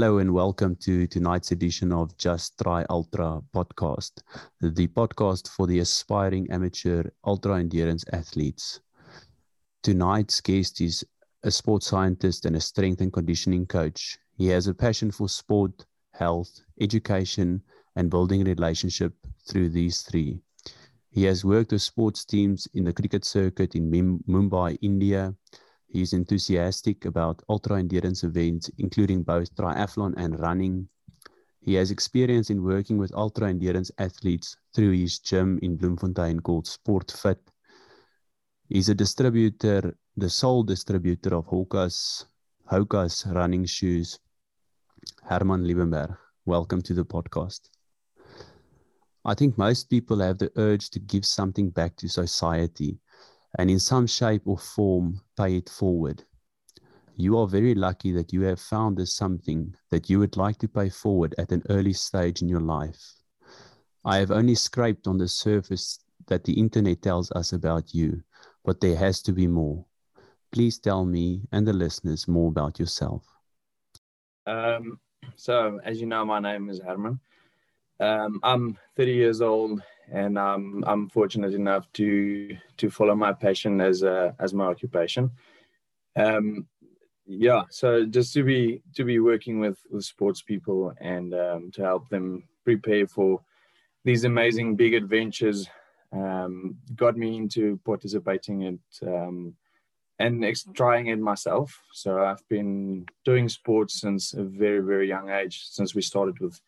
Hello and welcome to tonight's edition of Just Try Ultra podcast, the podcast for the aspiring amateur ultra endurance athletes. Tonight's guest is a sports scientist and a strength and conditioning coach. He has a passion for sport, health, education, and building relationship through these three. He has worked with sports teams in the cricket circuit in Mumbai, India, he is enthusiastic about ultra endurance events, including both triathlon and running. He has experience in working with ultra endurance athletes through his gym in Bloemfontein called SportFit. He's a distributor, the sole distributor of Hoka's, Hoka's running shoes. Herman Liebenberg, welcome to the podcast. I think most people have the urge to give something back to society and in some shape or form pay it forward. You are very lucky that you have found this something that you would like to pay forward at an early stage in your life. I have only scraped on the surface that the internet tells us about you, but there has to be more. Please tell me and the listeners more about yourself. Um, so, as you know, my name is Herman. Um, I'm 30 years old and um, I'm fortunate enough to to follow my passion as a, as my occupation. Um, yeah, so just to be to be working with with sports people and um, to help them prepare for these amazing big adventures um, got me into participating in um, and ex- trying it myself. So I've been doing sports since a very very young age, since we started with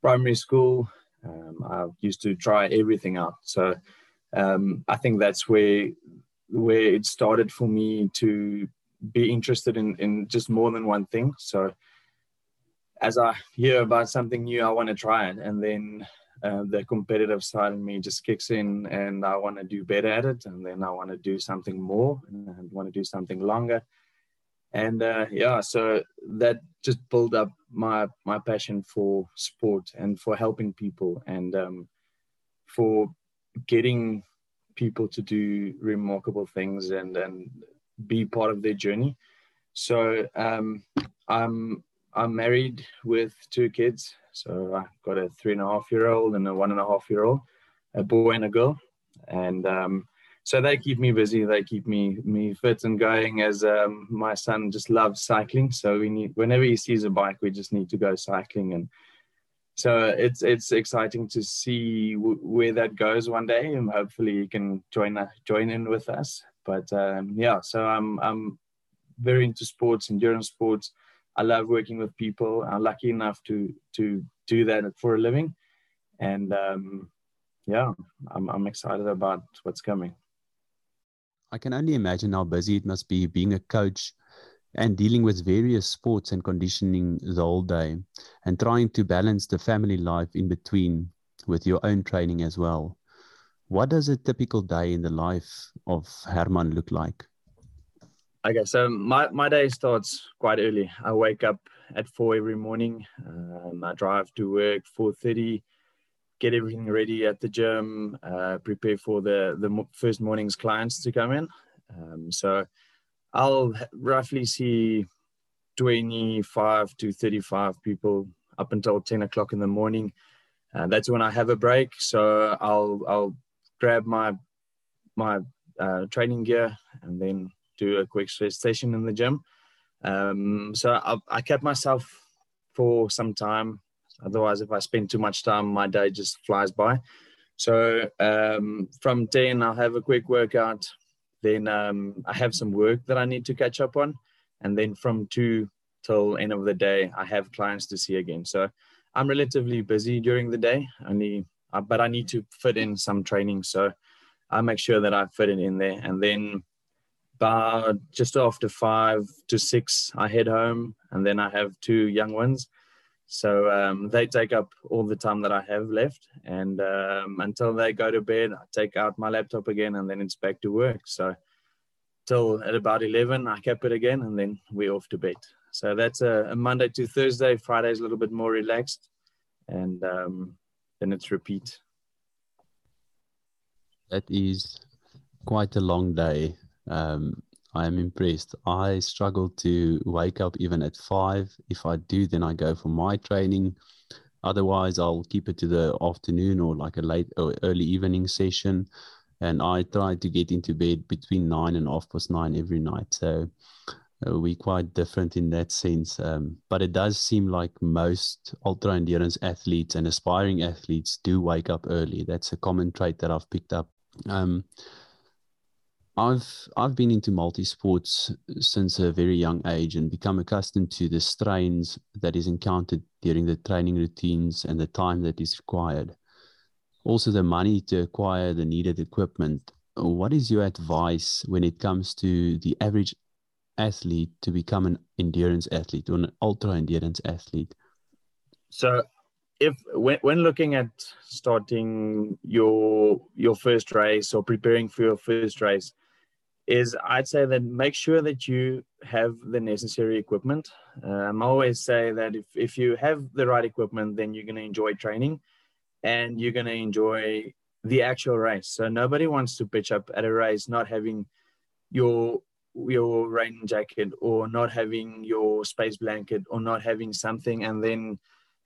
primary school um, I used to try everything out. So um, I think that's where where it started for me to be interested in in just more than one thing. So as I hear about something new, I want to try it, and then uh, the competitive side in me just kicks in, and I want to do better at it, and then I want to do something more, and I want to do something longer and uh, yeah so that just built up my my passion for sport and for helping people and um, for getting people to do remarkable things and and be part of their journey. So um, i'm i'm married with two kids. So i've got a three and a half year old and a one and a half year old a boy and a girl. And um, so they keep me busy. They keep me me fit and going. As um, my son just loves cycling, so we need whenever he sees a bike, we just need to go cycling, and so it's it's exciting to see w- where that goes one day, and hopefully he can join uh, join in with us. But um, yeah, so I'm I'm very into sports, endurance sports. I love working with people. I'm lucky enough to to do that for a living, and um, yeah, I'm I'm excited about what's coming. I can only imagine how busy it must be being a coach and dealing with various sports and conditioning the whole day and trying to balance the family life in between with your own training as well. What does a typical day in the life of Herman look like? Okay, so my, my day starts quite early. I wake up at four every morning. Um, I drive to work 4.30 get everything ready at the gym, uh, prepare for the the first morning's clients to come in. Um, so I'll roughly see 25 to 35 people up until 10 o'clock in the morning. Uh, that's when I have a break. So I'll I'll grab my my uh, training gear and then do a quick stress session in the gym. Um, so I, I kept myself for some time Otherwise, if I spend too much time, my day just flies by. So um, from 10, I'll have a quick workout. Then um, I have some work that I need to catch up on. And then from 2 till end of the day, I have clients to see again. So I'm relatively busy during the day, only, uh, but I need to fit in some training. So I make sure that I fit it in there. And then about just after five to six, I head home. And then I have two young ones so um, they take up all the time that I have left, and um, until they go to bed, I take out my laptop again, and then it's back to work. So till at about eleven, I cap it again, and then we're off to bed. So that's a, a Monday to Thursday. Friday is a little bit more relaxed, and um, then it's repeat. That is quite a long day. Um, I am impressed. I struggle to wake up even at five. If I do, then I go for my training. Otherwise, I'll keep it to the afternoon or like a late or early evening session. And I try to get into bed between nine and half past nine every night. So uh, we're quite different in that sense. Um, but it does seem like most ultra endurance athletes and aspiring athletes do wake up early. That's a common trait that I've picked up. Um, I've I've been into multi sports uh, since a very young age and become accustomed to the strains that is encountered during the training routines and the time that is required. Also, the money to acquire the needed equipment. What is your advice when it comes to the average athlete to become an endurance athlete or an ultra endurance athlete? So, if when, when looking at starting your your first race or preparing for your first race, is I'd say that make sure that you have the necessary equipment. Um, I always say that if, if you have the right equipment, then you're going to enjoy training and you're going to enjoy the actual race. So nobody wants to pitch up at a race not having your your rain jacket or not having your space blanket or not having something and then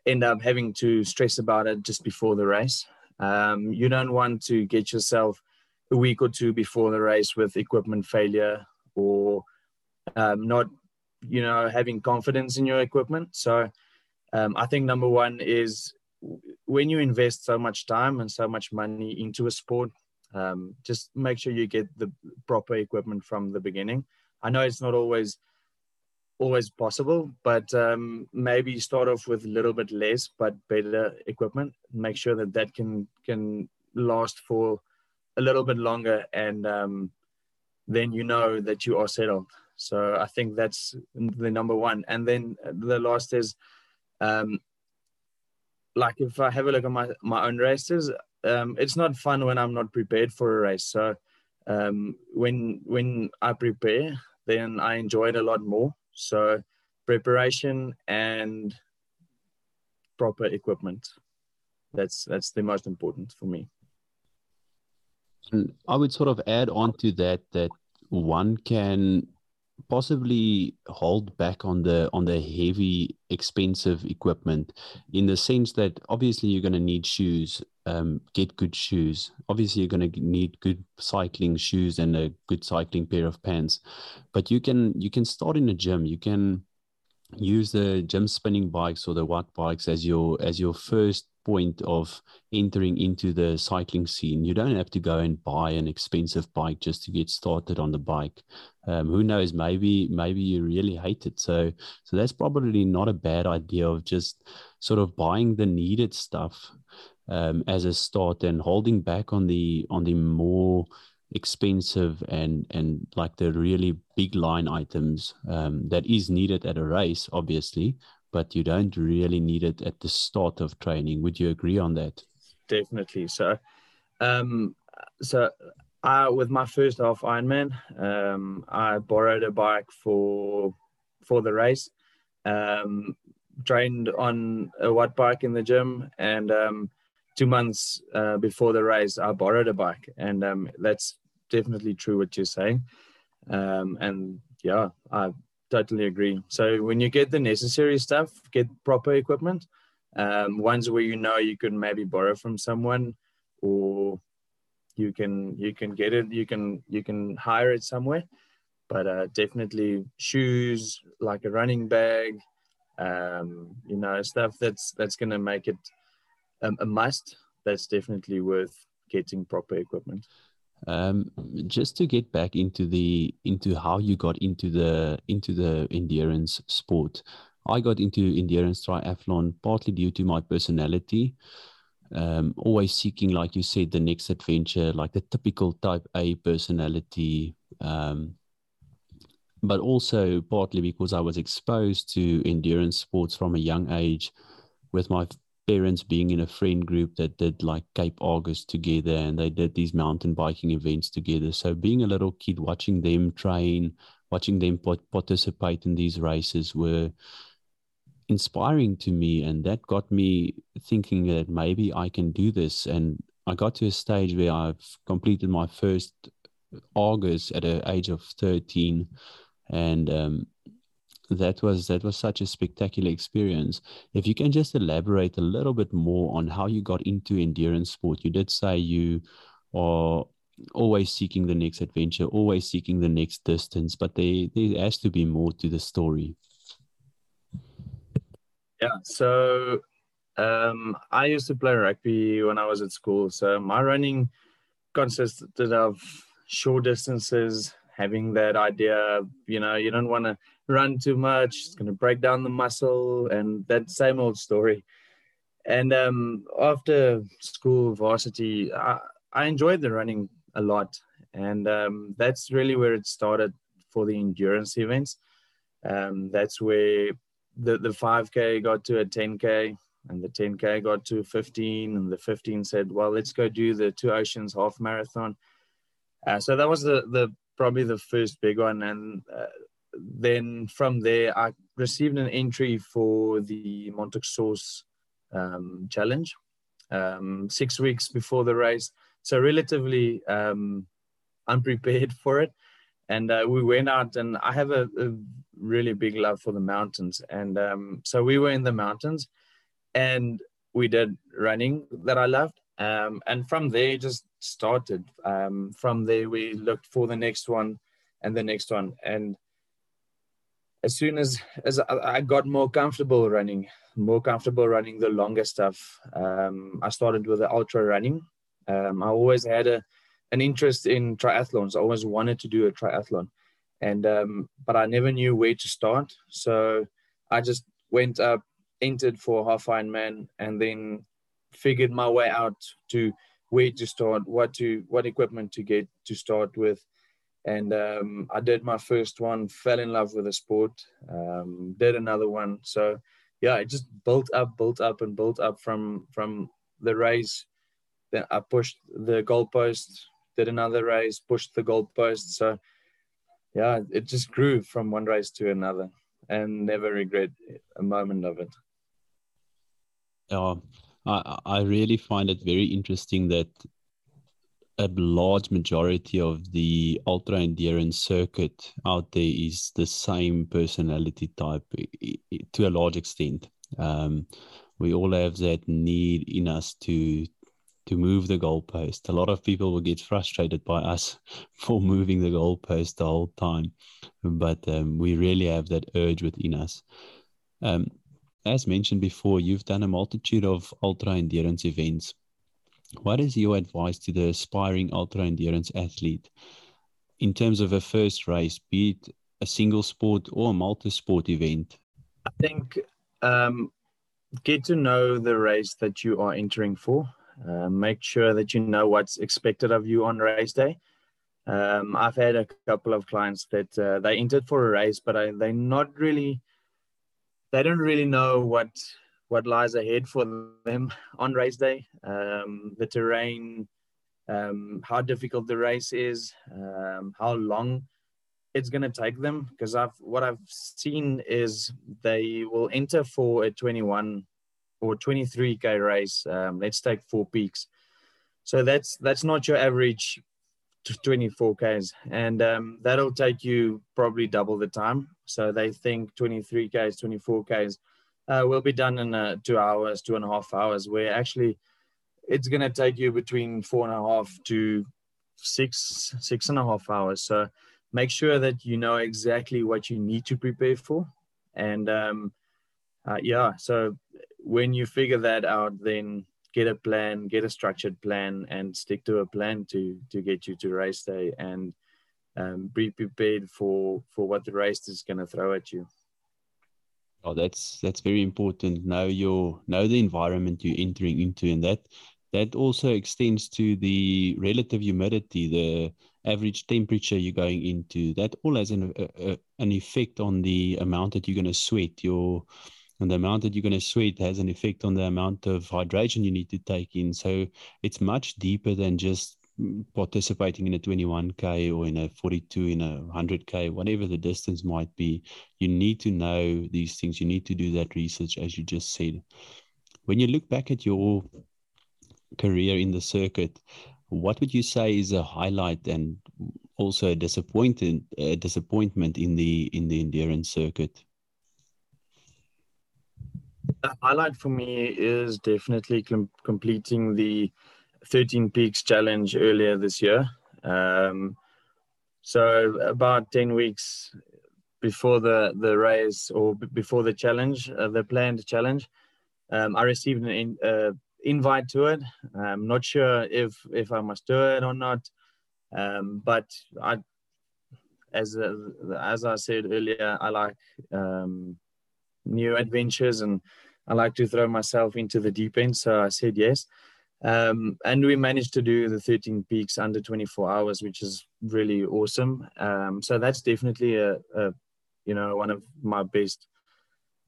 end up having to stress about it just before the race. Um, you don't want to get yourself a week or two before the race with equipment failure or um, not, you know, having confidence in your equipment. So um, I think number one is when you invest so much time and so much money into a sport, um, just make sure you get the proper equipment from the beginning. I know it's not always always possible, but um, maybe start off with a little bit less but better equipment. Make sure that that can can last for a little bit longer, and um, then you know that you are settled. So I think that's the number one. And then the last is, um, like if I have a look at my my own races, um, it's not fun when I'm not prepared for a race. So um, when when I prepare, then I enjoy it a lot more. So preparation and proper equipment. That's that's the most important for me. And I would sort of add on to that that one can possibly hold back on the on the heavy expensive equipment in the sense that obviously you're going to need shoes um, get good shoes. Obviously you're going to need good cycling shoes and a good cycling pair of pants. But you can you can start in a gym. You can use the gym spinning bikes or the watt bikes as your as your first point of entering into the cycling scene. You don't have to go and buy an expensive bike just to get started on the bike. Um, who knows? Maybe maybe you really hate it. So so that's probably not a bad idea of just sort of buying the needed stuff um, as a start and holding back on the on the more expensive and and like the really big line items um, that is needed at a race obviously but you don't really need it at the start of training. Would you agree on that? Definitely. So, um, so I, with my first half Ironman, um, I borrowed a bike for for the race. Um, trained on a watt bike in the gym, and um, two months uh, before the race, I borrowed a bike, and um, that's definitely true what you're saying. Um, and yeah, I totally agree. So when you get the necessary stuff, get proper equipment. Um, ones where you know you can maybe borrow from someone, or you can you can get it. You can you can hire it somewhere. But uh, definitely shoes, like a running bag, um, you know, stuff that's that's gonna make it a, a must. That's definitely worth getting proper equipment. Um, just to get back into the into how you got into the into the endurance sport. I got into endurance triathlon partly due to my personality. Um, always seeking, like you said, the next adventure, like the typical type A personality. Um, but also partly because I was exposed to endurance sports from a young age with my parents being in a friend group that did like Cape Argus together and they did these mountain biking events together. So being a little kid, watching them train, watching them participate in these races were inspiring to me. And that got me thinking that maybe I can do this. And I got to a stage where I've completed my first Argus at the age of 13. And um, that was that was such a spectacular experience. If you can just elaborate a little bit more on how you got into endurance sport. You did say you are always seeking the next adventure, always seeking the next distance, but there there has to be more to the story. Yeah, so um, I used to play rugby when I was at school. So my running consisted of short distances, having that idea, of, you know, you don't want to run too much, it's going to break down the muscle, and that same old story. And um, after school, varsity, I, I enjoyed the running a lot. And um, that's really where it started for the endurance events. Um, that's where the, the 5K got to a 10K, and the 10K got to 15, and the 15 said, well, let's go do the Two Oceans half marathon. Uh, so that was the, the probably the first big one. And uh, then from there, I received an entry for the Mont-aux-Sources um, challenge um, six weeks before the race. So relatively um, unprepared for it. And uh, we went out, and I have a, a, really big love for the mountains. And um, so we were in the mountains, and we did running that I loved. Um, and from there, just started. Um, from there, we looked for the next one and the next one. And as soon as as I got more comfortable running, more comfortable running the longer stuff, um, I started with the ultra running. Um, I always had a an interest in triathlons. I always wanted to do a triathlon, and um, but I never knew where to start. So I just went up, entered for half Ironman, and then figured my way out to where to start, what to what equipment to get to start with, and um, I did my first one, fell in love with the sport, um, did another one. So yeah, it just built up, built up, and built up from from the race. Then I pushed the goalpost, did another race, pushed the goalpost. So yeah, it just grew from one race to another, and never regret a moment of it. Yeah, I I really find it very interesting that a large majority of the ultra endurance circuit out there is the same personality type to a large extent. Um, we all have that need in us to to move the goalpost. A lot of people will get frustrated by us for moving the goalpost the whole time, but um, we really have that urge within us. Um, as mentioned before, you've done a multitude of ultra endurance events what is your advice to the aspiring ultra endurance athlete in terms of a first race, be it a single sport or a multi sport event? I think um, get to know the race that you are entering for. Uh, make sure that you know what's expected of you on race day. Um, I've had a couple of clients that uh, they entered for a race, but I, they're not really, they don't really know what what lies ahead for them on race day, um, the terrain, um, how difficult the race is, um, how long it's going to take them. Because I've what I've seen is they will enter for a 21 or 23k race. Um, let's take four peaks. So that's that's not your average 24ks and um, that'll take you probably double the time so they think 23ks 24ks uh, will be done in uh, two hours, two and a half hours, where actually it's going to take you between four and a half to six, six and a half hours. So make sure that you know exactly what you need to prepare for. And um, uh, yeah, so when you figure that out, then get a plan, get a structured plan, and stick to a plan to to get you to race day and um, be prepared for for what the race is going to throw at you. Oh, that's that's very important. Know your know the environment you're entering into, and that that also extends to the relative humidity, the average temperature you're going into. That all has an a, an effect on the amount that you're going to sweat. Your and the amount that you're going to sweat has an effect on the amount of hydration you need to take in. So it's much deeper than just participating in a 21k or in a 42 in a 100k whatever the distance might be you need to know these things you need to do that research as you just said when you look back at your career in the circuit what would you say is a highlight and also a disappointed a disappointment in the in the endurance circuit? The highlight for me is definitely com- completing the 13 Peaks Challenge earlier this year. Um, so about 10 weeks before the, the race or b- before the challenge, uh, the planned challenge, um, I received an in, uh, invite to it. I'm not sure if, if I must do it or not. Um, but I, as, uh, as I said earlier, I like um, new adventures and I like to throw myself into the deep end. So I said yes. Um, and we managed to do the 13 peaks under 24 hours, which is really awesome. Um, so that's definitely a, a, you know, one of my best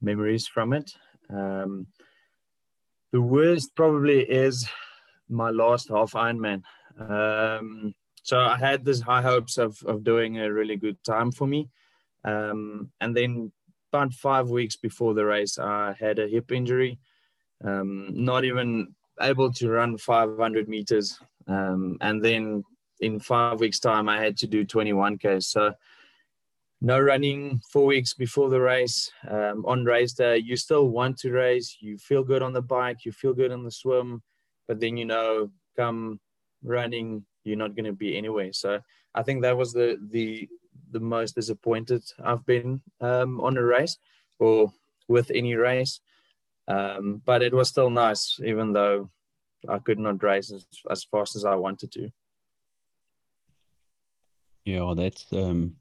memories from it. Um, the worst probably is my last half Ironman. Um, so I had this high hopes of, of doing a really good time for me. Um, and then about five weeks before the race, I had a hip injury. Um, not even able to run 500 meters. Um, and then in five weeks' time, I had to do 21K. So no running four weeks before the race. Um, on race day, you still want to race. You feel good on the bike. You feel good on the swim. But then, you know, come running, you're not going to be anyway. So I think that was the, the, the most disappointed I've been um, on a race or with any race. Um, but it was still nice, even though I could not race as, as fast as I wanted to. Yeah, that's um,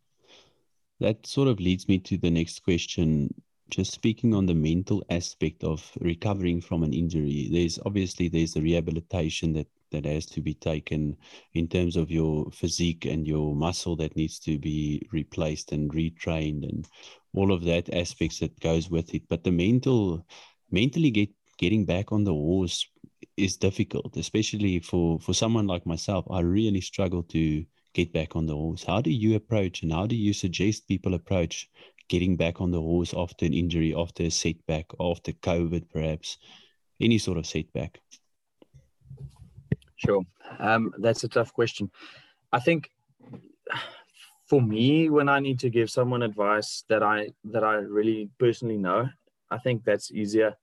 that sort of leads me to the next question. Just speaking on the mental aspect of recovering from an injury, there's obviously there's the rehabilitation that that has to be taken in terms of your physique and your muscle that needs to be replaced and retrained and all of that aspects that goes with it. But the mental mentally get getting back on the horse is difficult, especially for for someone like myself. I really struggle to get back on the horse. How do you approach and how do you suggest people approach getting back on the horse after an injury, after a setback, after COVID, perhaps any sort of setback? Sure, um, that's a tough question. I think for me, when I need to give someone advice that I that I really personally know, I think that's easier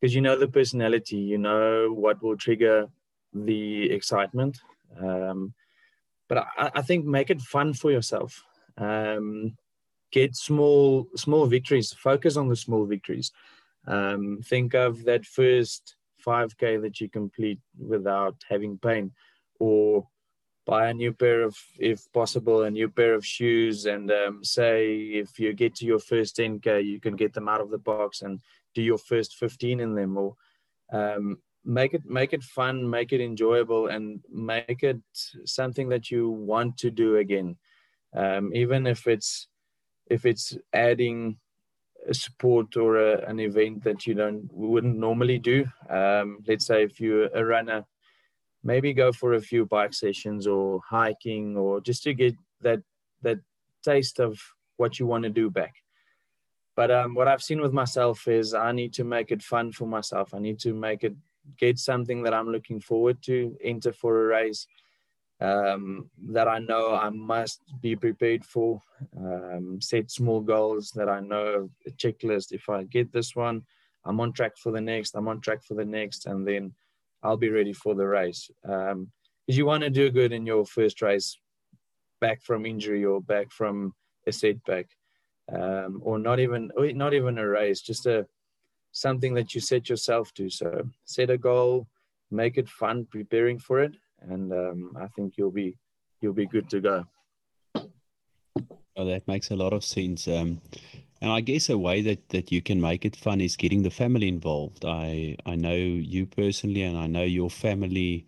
because you know the personality, you know what will trigger the excitement. Um, but I, I, think make it fun for yourself. Um, get small small victories. Focus on the small victories. Um, think of that first 5k that you complete without having pain, or buy a new pair of, if possible, a new pair of shoes. And um, say if you get to your first 10k, you can get them out of the box and do your first 15 in them or um, make it make it fun make it enjoyable and make it something that you want to do again um, even if it's if it's adding a sport or a, an event that you don't wouldn't normally do. Um, let's say if you're a runner maybe go for a few bike sessions or hiking or just to get that that taste of what you want to do back. But um, what I've seen with myself is I need to make it fun for myself. I need to make it get something that I'm looking forward to, enter for a race um, that I know I must be prepared for. Um, set small goals that I know a checklist. If I get this one, I'm on track for the next. I'm on track for the next, and then I'll be ready for the race. Because um, you want to do good in your first race, back from injury or back from a setback um, or not even not even a race, just a something that you set yourself to. So set a goal, make it fun, preparing for it, and um, I think you'll be you'll be good to go. Oh, that makes a lot of sense. Um, and I guess a way that, that you can make it fun is getting the family involved. I I know you personally, and I know your family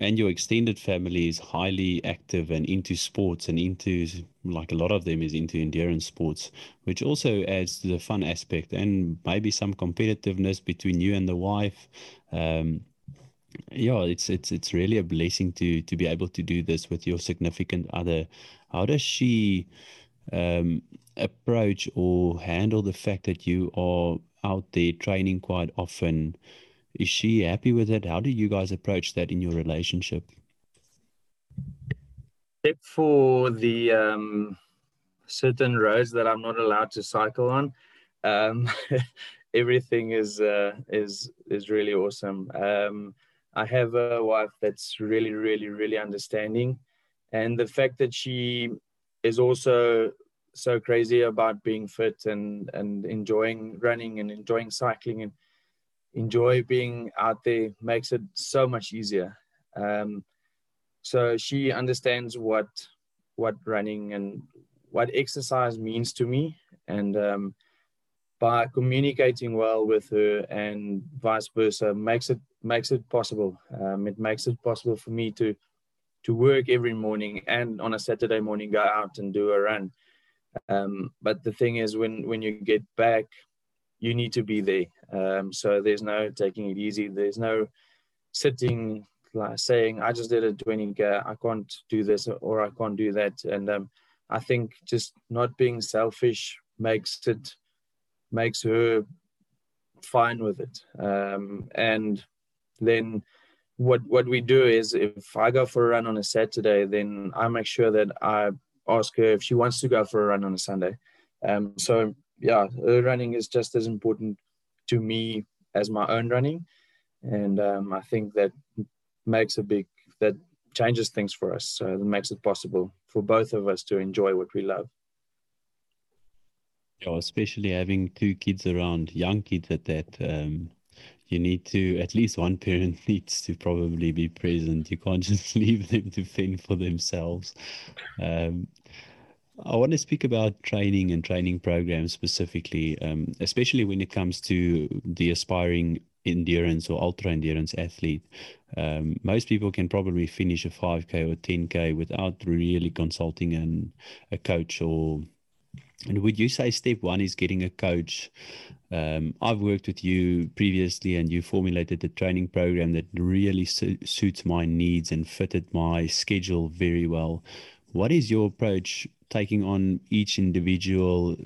and your extended family is highly active and into sports and into like a lot of them is into endurance sports which also adds to the fun aspect and maybe some competitiveness between you and the wife um, yeah it's it's it's really a blessing to to be able to do this with your significant other how does she um, approach or handle the fact that you are out there training quite often is she happy with it? How do you guys approach that in your relationship? except for the um, certain roads that I'm not allowed to cycle on. Um, everything is uh, is is really awesome. Um, I have a wife that's really, really, really understanding, and the fact that she is also so crazy about being fit and and enjoying running and enjoying cycling and enjoy being out there makes it so much easier. Um, so she understands what what running and what exercise means to me, and um, by communicating well with her and vice versa makes it makes it possible. Um, it makes it possible for me to to work every morning and on a Saturday morning go out and do a run. Um, but the thing is, when when you get back, you need to be there. Um, so there's no taking it easy. There's no sitting like saying, "I just did a 20k. I can't do this or I can't do that." And um, I think just not being selfish makes it makes her fine with it. Um, and then what what we do is if I go for a run on a Saturday, then I make sure that I ask her if she wants to go for a run on a Sunday. Um, so yeah, running is just as important to me as my own running, and um, I think that makes a big that changes things for us. So it makes it possible for both of us to enjoy what we love. Yeah, especially having two kids around, young kids at that. Um, you need to at least one parent needs to probably be present. You can't just leave them to fend for themselves. Um, I want to speak about training and training programs specifically, um, especially when it comes to the aspiring endurance or ultra endurance athlete. Um, most people can probably finish a 5K or 10K without really consulting an, a coach or and would you say step one is getting a coach? Um, I've worked with you previously, and you formulated the training program that really su- suits my needs and fitted my schedule very well. What is your approach taking on each individual?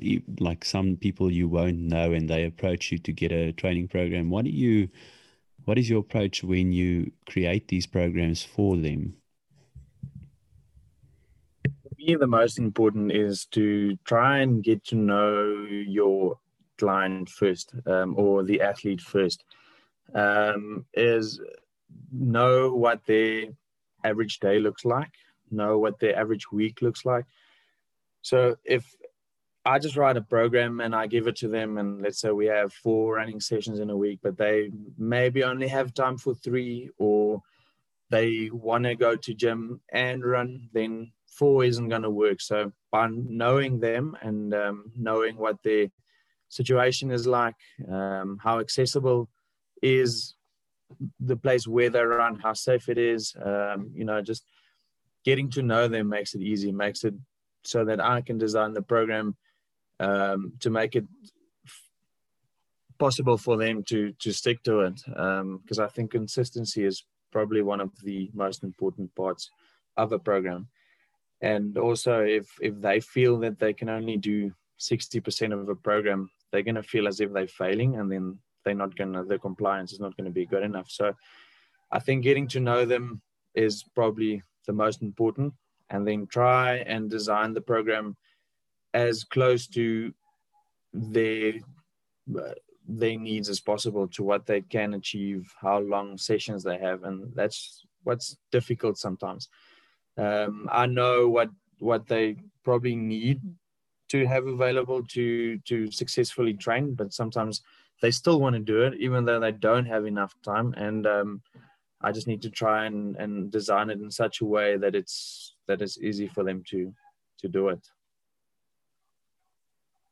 Like some people you won't know, and they approach you to get a training program. What do you? What is your approach when you create these programs for them? The most important is to try and get to know your client first um, or the athlete first. Um, is know what their average day looks like, know what their average week looks like. So if I just write a program and I give it to them, and let's say we have four running sessions in a week, but they maybe only have time for three, or they want to go to gym and run, then four isn't going to work. So by knowing them and um, knowing what their situation is like, um, how accessible is the place where they run, how safe it is, um, you know, just getting to know them makes it easy, makes it so that I can design the program um, to make it possible for them to to stick to it. Because um, I think consistency is probably one of the most important parts of a program and also if if they feel that they can only do 60% of a program they're going to feel as if they're failing and then they're not going to the compliance is not going to be good enough. So i think getting to know them is probably the most important. And then try and design the program as close to their their needs as possible to what they can achieve how long sessions they have. And that's what's difficult sometimes um, I know what what they probably need to have available to to successfully train, but sometimes they still want to do it even though they don't have enough time. And um, I just need to try and, and design it in such a way that it's that it's easy for them to to do it.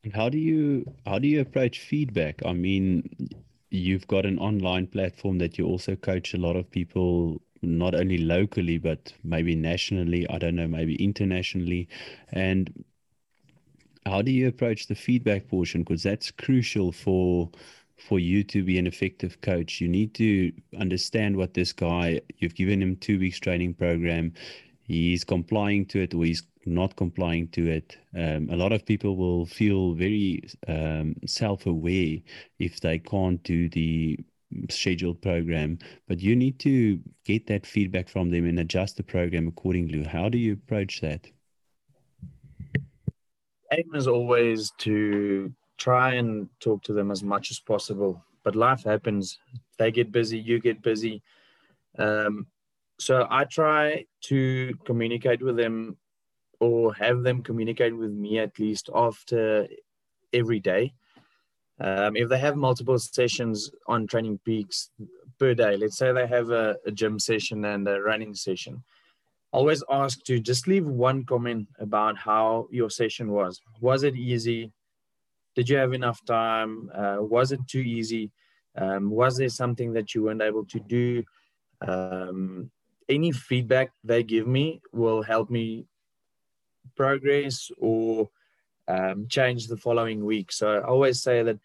And how do you how do you approach feedback? I mean, you've got an online platform that you also coach a lot of people not only locally but maybe nationally i don't know maybe internationally. And how do you approach the feedback portion? Because that's crucial for for you to be an effective coach. You need to understand what this guy you've given him 2 weeks training program. He's complying to it or he's not complying to it. Um, a lot of people will feel very um, self aware if they can't do the scheduled program, but you need to get that feedback from them and adjust the program accordingly. How do you approach that? Aim is always to try and talk to them as much as possible, but life happens. They get busy, you get busy. Um, so I try to communicate with them or have them communicate with me at least after every day. Um, if they have multiple sessions on Training Peaks per day, let's say they have a, a gym session and a running session, always ask to just leave one comment about how your session was. Was it easy? Did you have enough time? Uh, was it too easy? Um, was there something that you weren't able to do? Um, any feedback they give me will help me progress or um, change the following week. So I always say that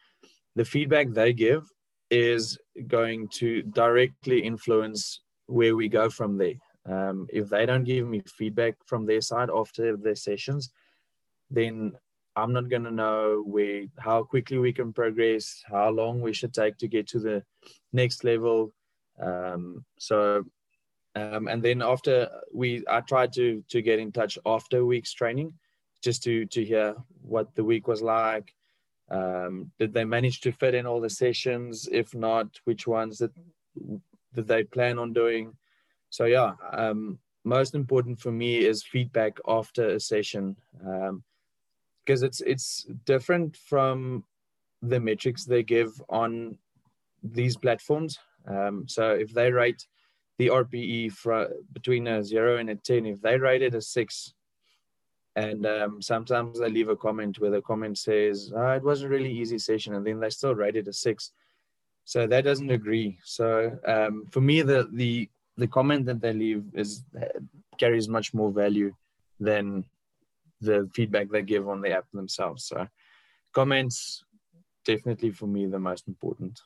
the feedback they give is going to directly influence where we go from there. Um, if they don't give me feedback from their side after their sessions, then I'm not going to know where how quickly we can progress, how long we should take to get to the next level. Um, so, um, and then after we, I tried to to get in touch after week's training, just to to hear what the week was like. Um, did they manage to fit in all the sessions? If not, which ones that did they plan on doing? So yeah, um, most important for me is feedback after a session because um, it's it's different from the metrics they give on these platforms. Um, so if they rate the RPE for between a zero and a ten, if they rate it a six, and um, sometimes they leave a comment where the comment says oh, it was a really easy session, and then they still rate it a six. So that doesn't agree. So um, for me, the the the comment that they leave is carries much more value than the feedback they give on the app themselves. So comments definitely for me the most important.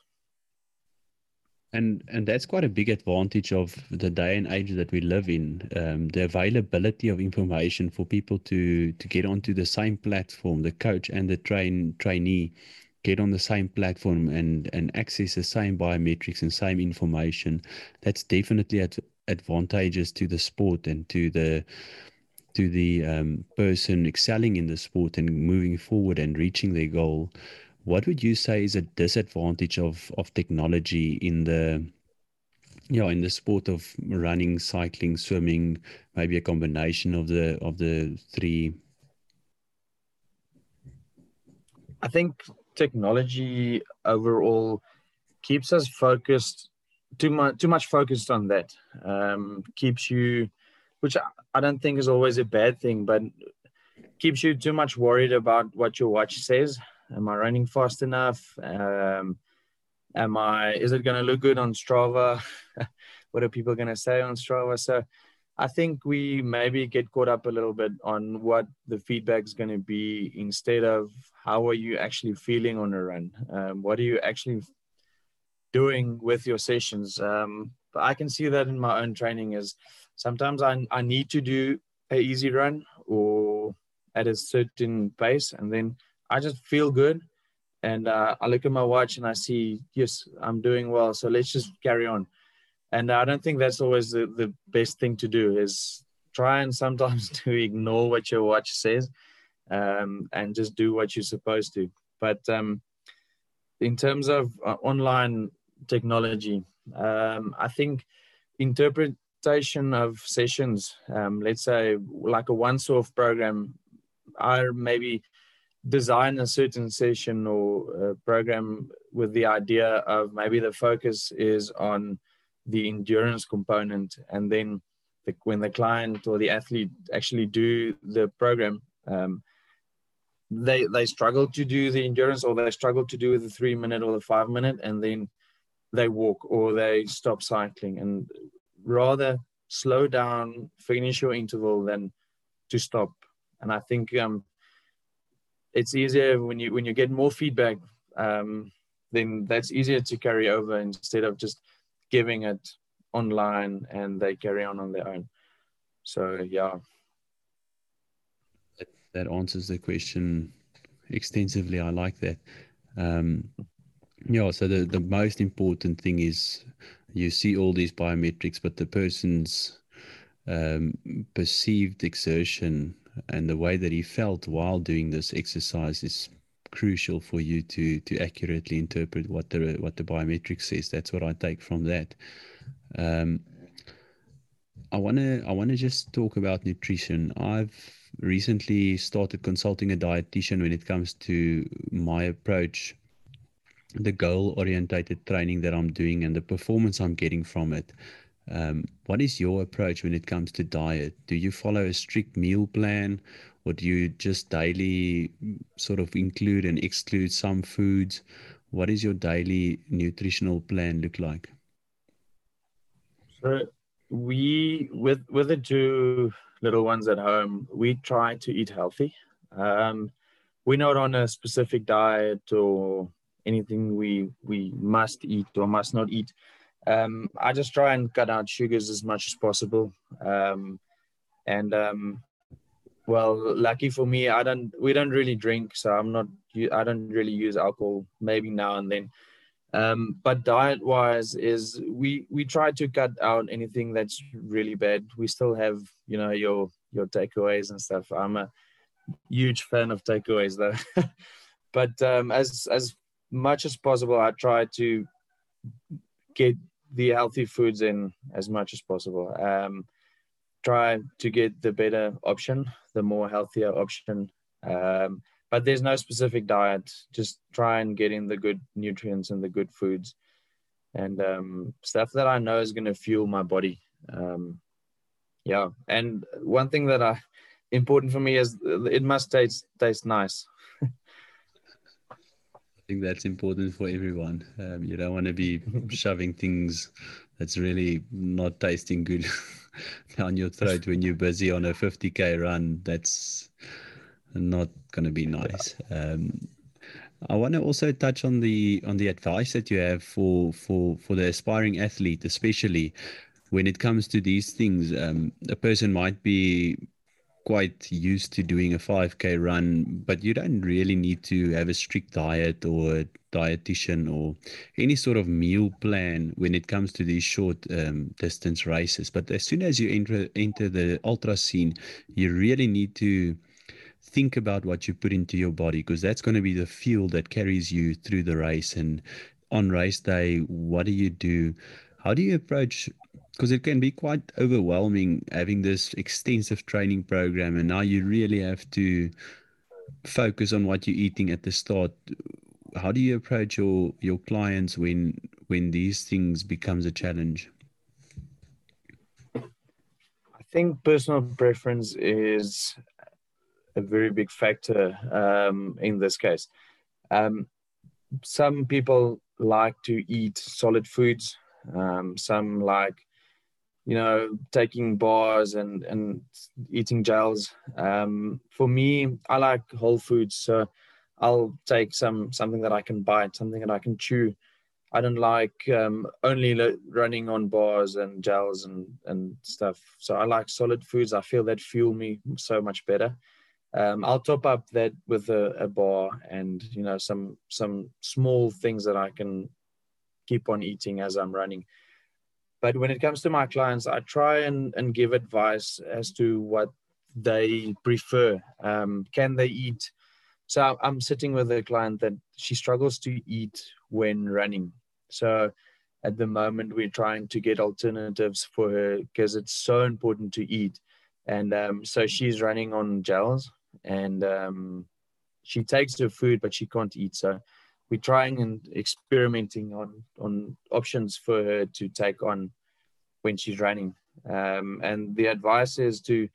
And and that's quite a big advantage of the day and age that we live in. Um, the availability of information for people to to get onto the same platform, the coach and the train trainee get on the same platform and and access the same biometrics and same information that's definitely at advantageous to the sport and to the to the um, person excelling in the sport and moving forward and reaching their goal what would you say is a disadvantage of of technology in the you know in the sport of running cycling swimming maybe a combination of the of the three? I think technology overall keeps us focused too much too much focused on that. Um, keeps you which i don't think is always a bad thing but keeps you too much worried about what your watch says am i running fast enough um, am i is it going to look good on strava what are people going to say on strava so I think we maybe get caught up a little bit on what the feedback is going to be instead of how are you actually feeling on a run? Um, what are you actually doing with your sessions? Um, I can see that in my own training is sometimes I, I need to do a easy run or at a certain pace and then I just feel good and uh, I look at my watch and I see yes I'm doing well so let's just carry on. And i don't think that's always the, the best thing to do is try and sometimes to ignore what your watch says um, and just do what you're supposed to. But um, in terms of uh, online technology um, i think interpretation of sessions um, let's say like a OneSource program i maybe design a certain session or program with the idea of maybe the focus is on the endurance component and then the, when the client or the athlete actually do the program um, they they struggle to do the endurance or they struggle to do the three minute or the five minute and then they walk or they stop cycling. And rather slow down finish your interval than to stop. And i think um, it's easier when you when you get more feedback um, then that's easier to carry over instead of just giving it online and they carry on on their own. So, yeah. That, answers the question extensively. I like that. Um, Yeah, so the, the most important thing is you see all these biometrics, but the person's um, perceived exertion and the way that he felt while doing this exercise is crucial for you to to accurately interpret what the what the biometric says. That's what I take from that. Um, I want to I want to just talk about nutrition. I've recently started consulting a dietitian when it comes to my approach, the goal orientated training that I'm doing, and the performance I'm getting from it. Um, what is your approach when it comes to diet? Do you follow a strict meal plan, or do you just daily sort of include and exclude some foods? What is your daily nutritional plan look like? So we with with the two little ones at home, we try to eat healthy. Um, we're not on a specific diet or anything we we must eat or must not eat. Um, I just try and cut out sugars as much as possible. Um, and um, well, lucky for me, I don't. We don't really drink, so I'm not. I don't really use alcohol. Maybe now and then. Um, but diet wise is we we try to cut out anything that's really bad. We still have you know your your takeaways and stuff. I'm a huge fan of takeaways though. but um, as as much as possible, I try to get the healthy foods in as much as possible. Um, try to get the better option, the more healthier option. Um, but there's no specific diet. Just try and get in the good nutrients and the good foods and um, stuff that I know is going to fuel my body. Um, yeah. And one thing that I important for me is it must taste taste nice. I think that's important for everyone. Um, you don't want to be shoving things that's really not tasting good down your throat when you're busy on a 50k run. That's not going to be nice. Um, I want to also touch on the on the advice that you have for for for the aspiring athlete, especially when it comes to these things. Um, a person might be quite used to doing a 5k run but you don't really need to have a strict diet or a dietitian or any sort of meal plan when it comes to these short um, distance races. But as soon as you enter enter the ultra scene you really need to think about what you put into your body because that's going to be the fuel that carries you through the race. And on race day what do you do? How do you approach because it can be quite overwhelming having this extensive training program and now you really have to focus on what you're eating at the start. How do you approach your your clients when when these things becomes a challenge? I think personal preference is a very big factor um, in this case. Um, some people like to eat solid foods. Um, some like you know, taking bars and and eating gels. Um, for me, I like whole foods, so I'll take some something that I can bite, something that I can chew. I don't like um, only running on bars and gels and and stuff. So I like solid foods. I feel that fuel me so much better. Um, I'll top up that with a, a bar and you know some some small things that I can keep on eating as I'm running but when it comes to my clients i try and, and give advice as to what they prefer. Um, can they eat? So i'm sitting with a client that she struggles to eat when running. So at the moment we're trying to get alternatives for her because it's so important to eat. And um, so she's running on gels and um, she takes her food but she can't eat. So we're trying and experimenting on on options for her to take on when she's running. Um, and the advice is to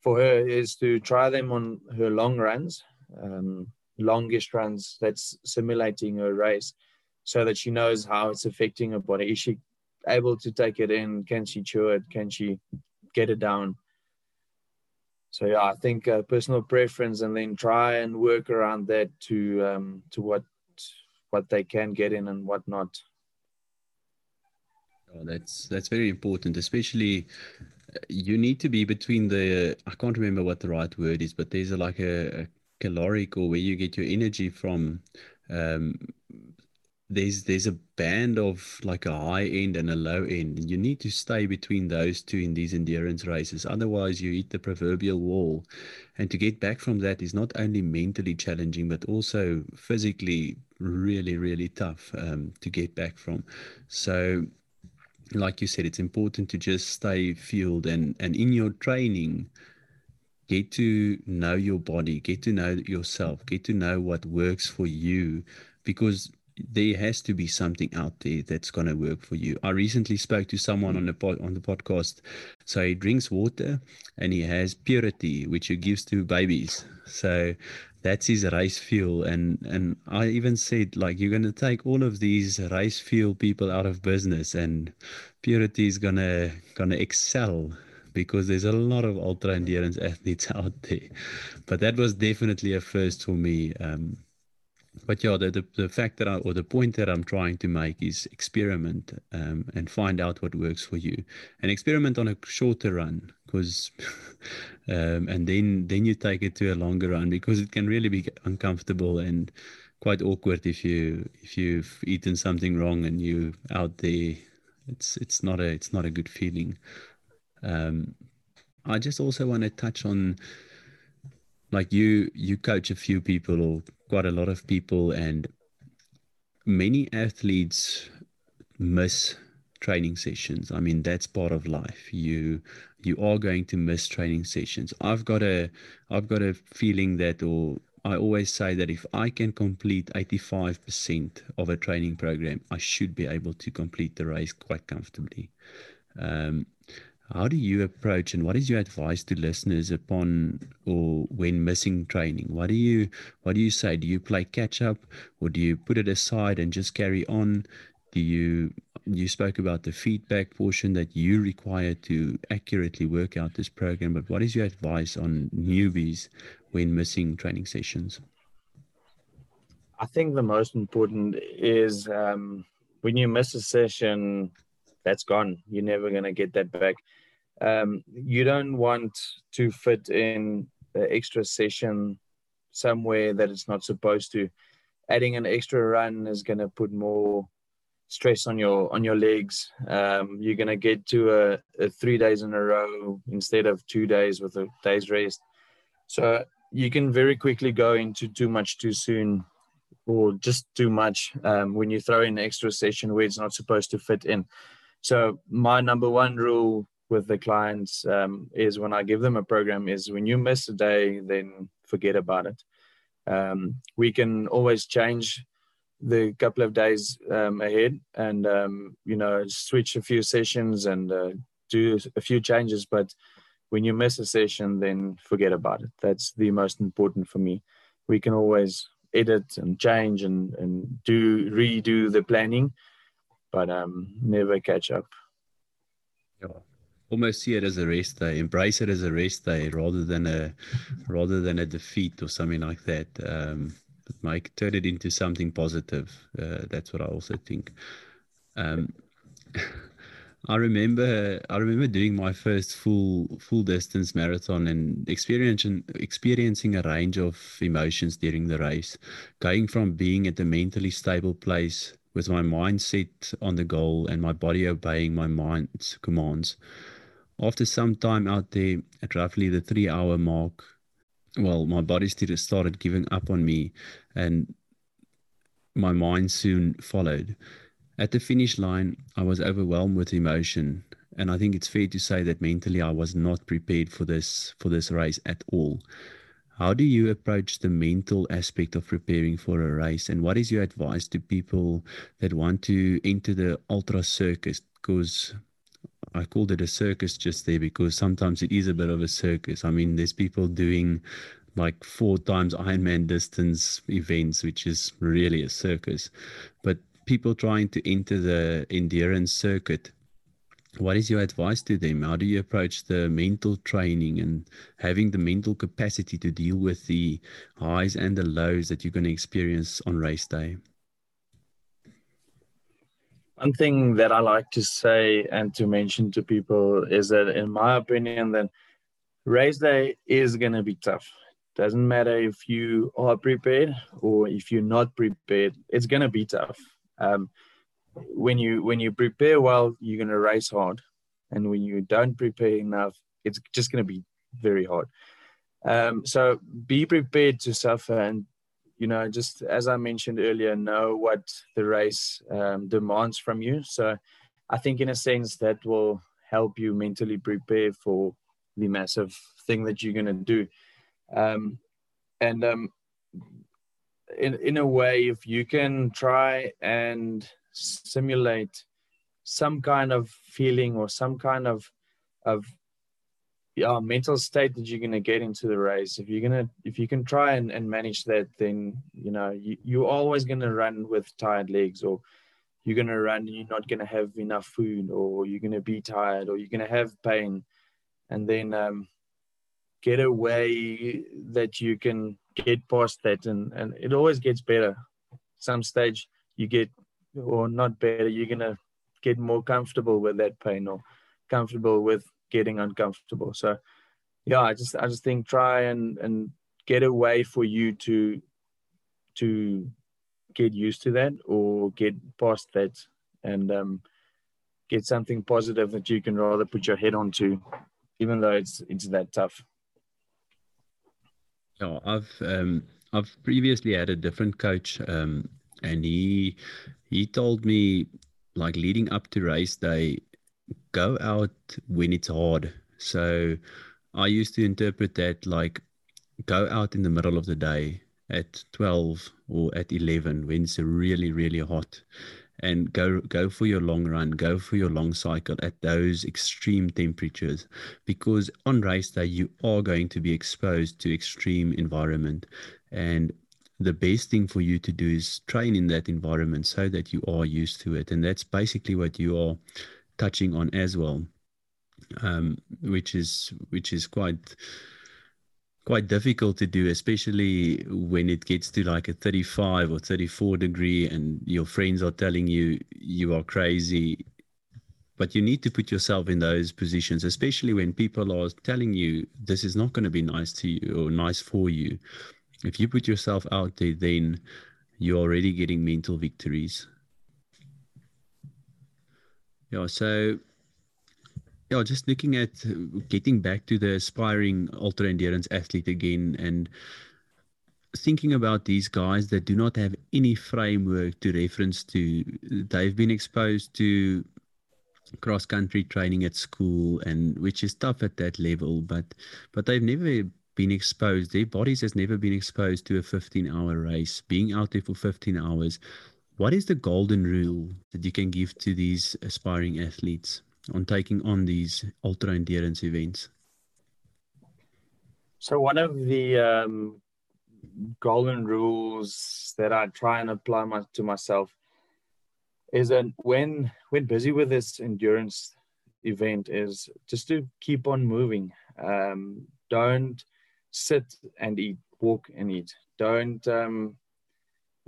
for her is to try them on her long runs, um, longest runs that's simulating her race, so that she knows how it's affecting her body. Is she able to take it in? Can she chew it? Can she get it down? So yeah, I think uh, personal preference, and then try and work around that to um, to what what they can get in and what not. Oh, that's that's very important, especially uh, you need to be between the I can't remember what the right word is, but there's a, like a, a caloric or where you get your energy from. Um, there's there's a band of like a high end and a low end and you need to stay between those two in these endurance races otherwise you hit the proverbial wall. And to get back from that is not only mentally challenging but also physically really really tough um, to get back from. So like you said it's important to just stay fueled and and in your training get to know your body get to know yourself get to know what works for you because there has to be something out there that's going to work for you. I recently spoke to someone on the pod, on the podcast. So he drinks water and he has purity, which he gives to babies. So that's his race fuel. And and I even said like you're going to take all of these race fuel people out of business, and purity is gonna gonna excel because there's a lot of ultra endurance athletes out there. But that was definitely a first for me. Um, but yeah, the, the, the fact that I, or the point that I'm trying to make is experiment um, and find out what works for you and experiment on a shorter run because, um, and then, then you take it to a longer run because it can really be uncomfortable and quite awkward if you, if you've eaten something wrong and you out there, it's, it's not a, it's not a good feeling. Um, I just also want to touch on, like you, you coach a few people or quite a lot of people, and many athletes miss training sessions. I mean, that's part of life. You you are going to miss training sessions. I've got a I've got a feeling that or I always say that if I can complete 85% of a training program, I should be able to complete the race quite comfortably. Um, how do you approach and what is your advice to listeners upon or when missing training? What do you what do you say? Do you play catch up or do you put it aside and just carry on? Do you you spoke about the feedback portion that you require to accurately work out this program, but what is your advice on newbies when missing training sessions? I think the most important is um, when you miss a session, that's gone. You're never going to get that back um, you don't want to fit in the extra session somewhere that it's not supposed to. Adding an extra run is going to put more stress on your on your legs. Um, you're going to get to a, a, three days in a row instead of two days with a day's rest. So you can very quickly go into too much too soon or just too much um, when you throw in an extra session where it's not supposed to fit in. So my number one rule with the clients um, is when I give them a program is when you miss a day, then forget about it. Um, we can always change the couple of days um, ahead and um, you know switch a few sessions and uh, do a few changes. But when you miss a session, then forget about it. That's the most important for me. We can always edit and change and, and do redo the planning, but um, never catch up. Yeah almost see it as a rest day, embrace it as a rest day rather than a rather than a defeat or something like that. Um, but make turn it into something positive. Uh, that's what I also think. Um, I remember I remember doing my first full full distance marathon and experiencing experiencing a range of emotions during the race, going from being at a mentally stable place with my mind set on the goal and my body obeying my mind's commands after some time out there, at roughly the three hour mark, well, my body started giving up on me, and my mind soon followed. At the finish line, I was overwhelmed with emotion, and I think it's fair to say that mentally I was not prepared for this for this race at all. How do you approach the mental aspect of preparing for a race, and what is your advice to people that want to enter the ultra circus? Because I called it a circus just there because sometimes it is a bit of a circus. I mean, there's people doing like four times Ironman distance events, which is really a circus. But people trying to enter the endurance circuit, what is your advice to them? How do you approach the mental training and having the mental capacity to deal with the highs and the lows that you're going to experience on race day? One thing that I like to say and to mention to people is that, in my opinion, that race day is going to be tough. Doesn't matter if you are prepared or if you're not prepared, it's going to be tough. Um, when you when you prepare well, you're gonna race hard, and when you don't prepare enough, it's just gonna be very hard. Um, so be prepared to suffer, and you know, just as I mentioned earlier, know what the race um, demands from you. So I think, in a sense, that will help you mentally prepare for the massive thing that you're gonna do. Um, and um, in in a way, if you can try and simulate some kind of feeling or some kind of of yeah, mental state that you're gonna get into the race. If you're gonna if you can try and, and manage that, then you know you, you're always gonna run with tired legs or you're gonna run and you're not gonna have enough food or you're gonna be tired or you're gonna have pain and then um, get a way that you can get past that and, and it always gets better some stage you get or not better you're gonna get more comfortable with that pain or comfortable with getting uncomfortable. So yeah i just i just think try and and get a way for you to to get used to that or get past that and um, get something positive that you can rather put your head onto even though it's it's that tough. Yeah i've um i've previously had a different coach um and he he told me like leading up to race day go out when it's hard. So i used to interpret that like go out in the middle of the day at 12 or at 11 when it's really really hot and go go for your long run go for your long cycle at those extreme temperatures because on race day you are going to be exposed to extreme environment. And the best thing for you to do is train in that environment so that you are used to it and that's basically what you are touching on as well um, which is which is quite quite difficult to do, especially when it gets to like a 35 or 34 degree and your friends are telling you you are crazy. But you need to put yourself in those positions, especially when people are telling you this is not going to be nice to you or nice for you. If you put yourself out there, then you're already getting mental victories. Yeah, so yeah, just looking at getting back to the aspiring ultra endurance athlete again and thinking about these guys that do not have any framework to reference to. They've been exposed to cross country training at school and which is tough at that level, but but they've never been exposed. Their bodies has never been exposed to a 15 hour race, being out there for 15 hours. What is the golden rule that you can give to these aspiring athletes? on taking on these ultra endurance events? So one of the um, golden rules that I try and apply my, to myself is that when when busy with this endurance event is just to keep on moving. Um, don't sit and eat, walk and eat. Don't um,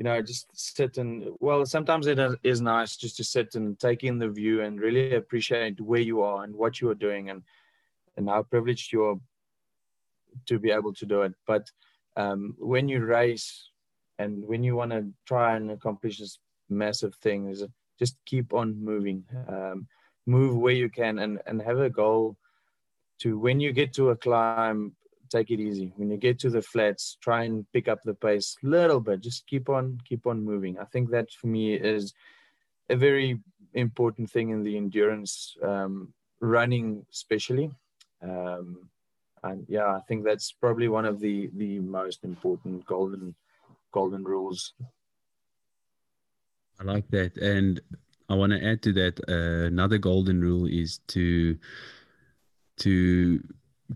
you know, just sit and well, sometimes it is nice just to sit and take in the view and really appreciate where you are and what you are doing and and how privileged you are to be able to do it. But um, when you race and when you want to try and accomplish this massive thing, just keep on moving, um, move where you can, and and have a goal to when you get to a climb take it easy. When you get to the flats, try and pick up the pace a little bit. Just keep on, keep on moving. I think that for me is a very important thing in the endurance um, running, especially. Um, and yeah, I think that's probably one of the the most important golden golden rules. I like that, and I want to add to that. Uh, another golden rule is to to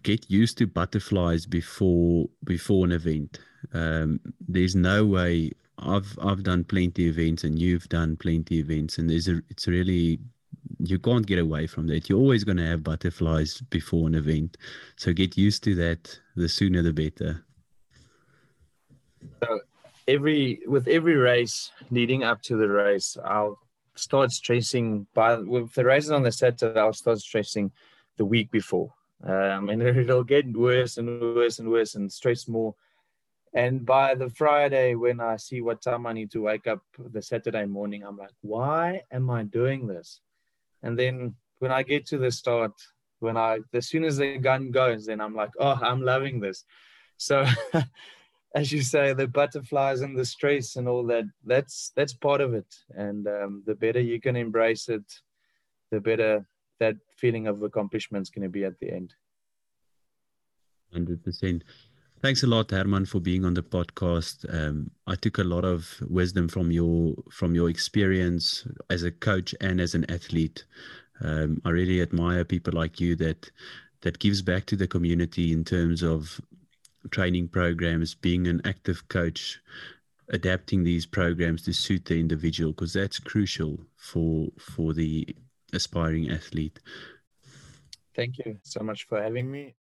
get used to butterflies before before an event. Um, there's no way I've I've done plenty of events and you've done plenty of events and there's a it's really you can't get away from that. You're always going to have butterflies before an event, so get used to that. The sooner the better. So every with every race leading up to the race, I'll start stressing. By with the races on the Saturday, I'll start stressing the week before um, and it'll get worse and worse and worse and stress more. and by the Friday, when I see what time I need to wake up the Saturday morning, I'm like, why am I doing this? And then when I get to the start, when I, as soon as the gun goes, then I'm like, oh, I'm loving this. So, as you say, the butterflies and the stress and all that, that's that's part of it. And um, the better you can embrace it, the better that feeling of accomplishment is going to be at the end. Hundred percent. Thanks a lot, Herman, for being on the podcast. Um, I took a lot of wisdom from your from your experience as a coach and as an athlete. Um, I really admire people like you that that gives back to the community in terms of training programs, being an active coach, adapting these programs to suit the individual because that's crucial for for the aspiring athlete. Thank you so much for having me.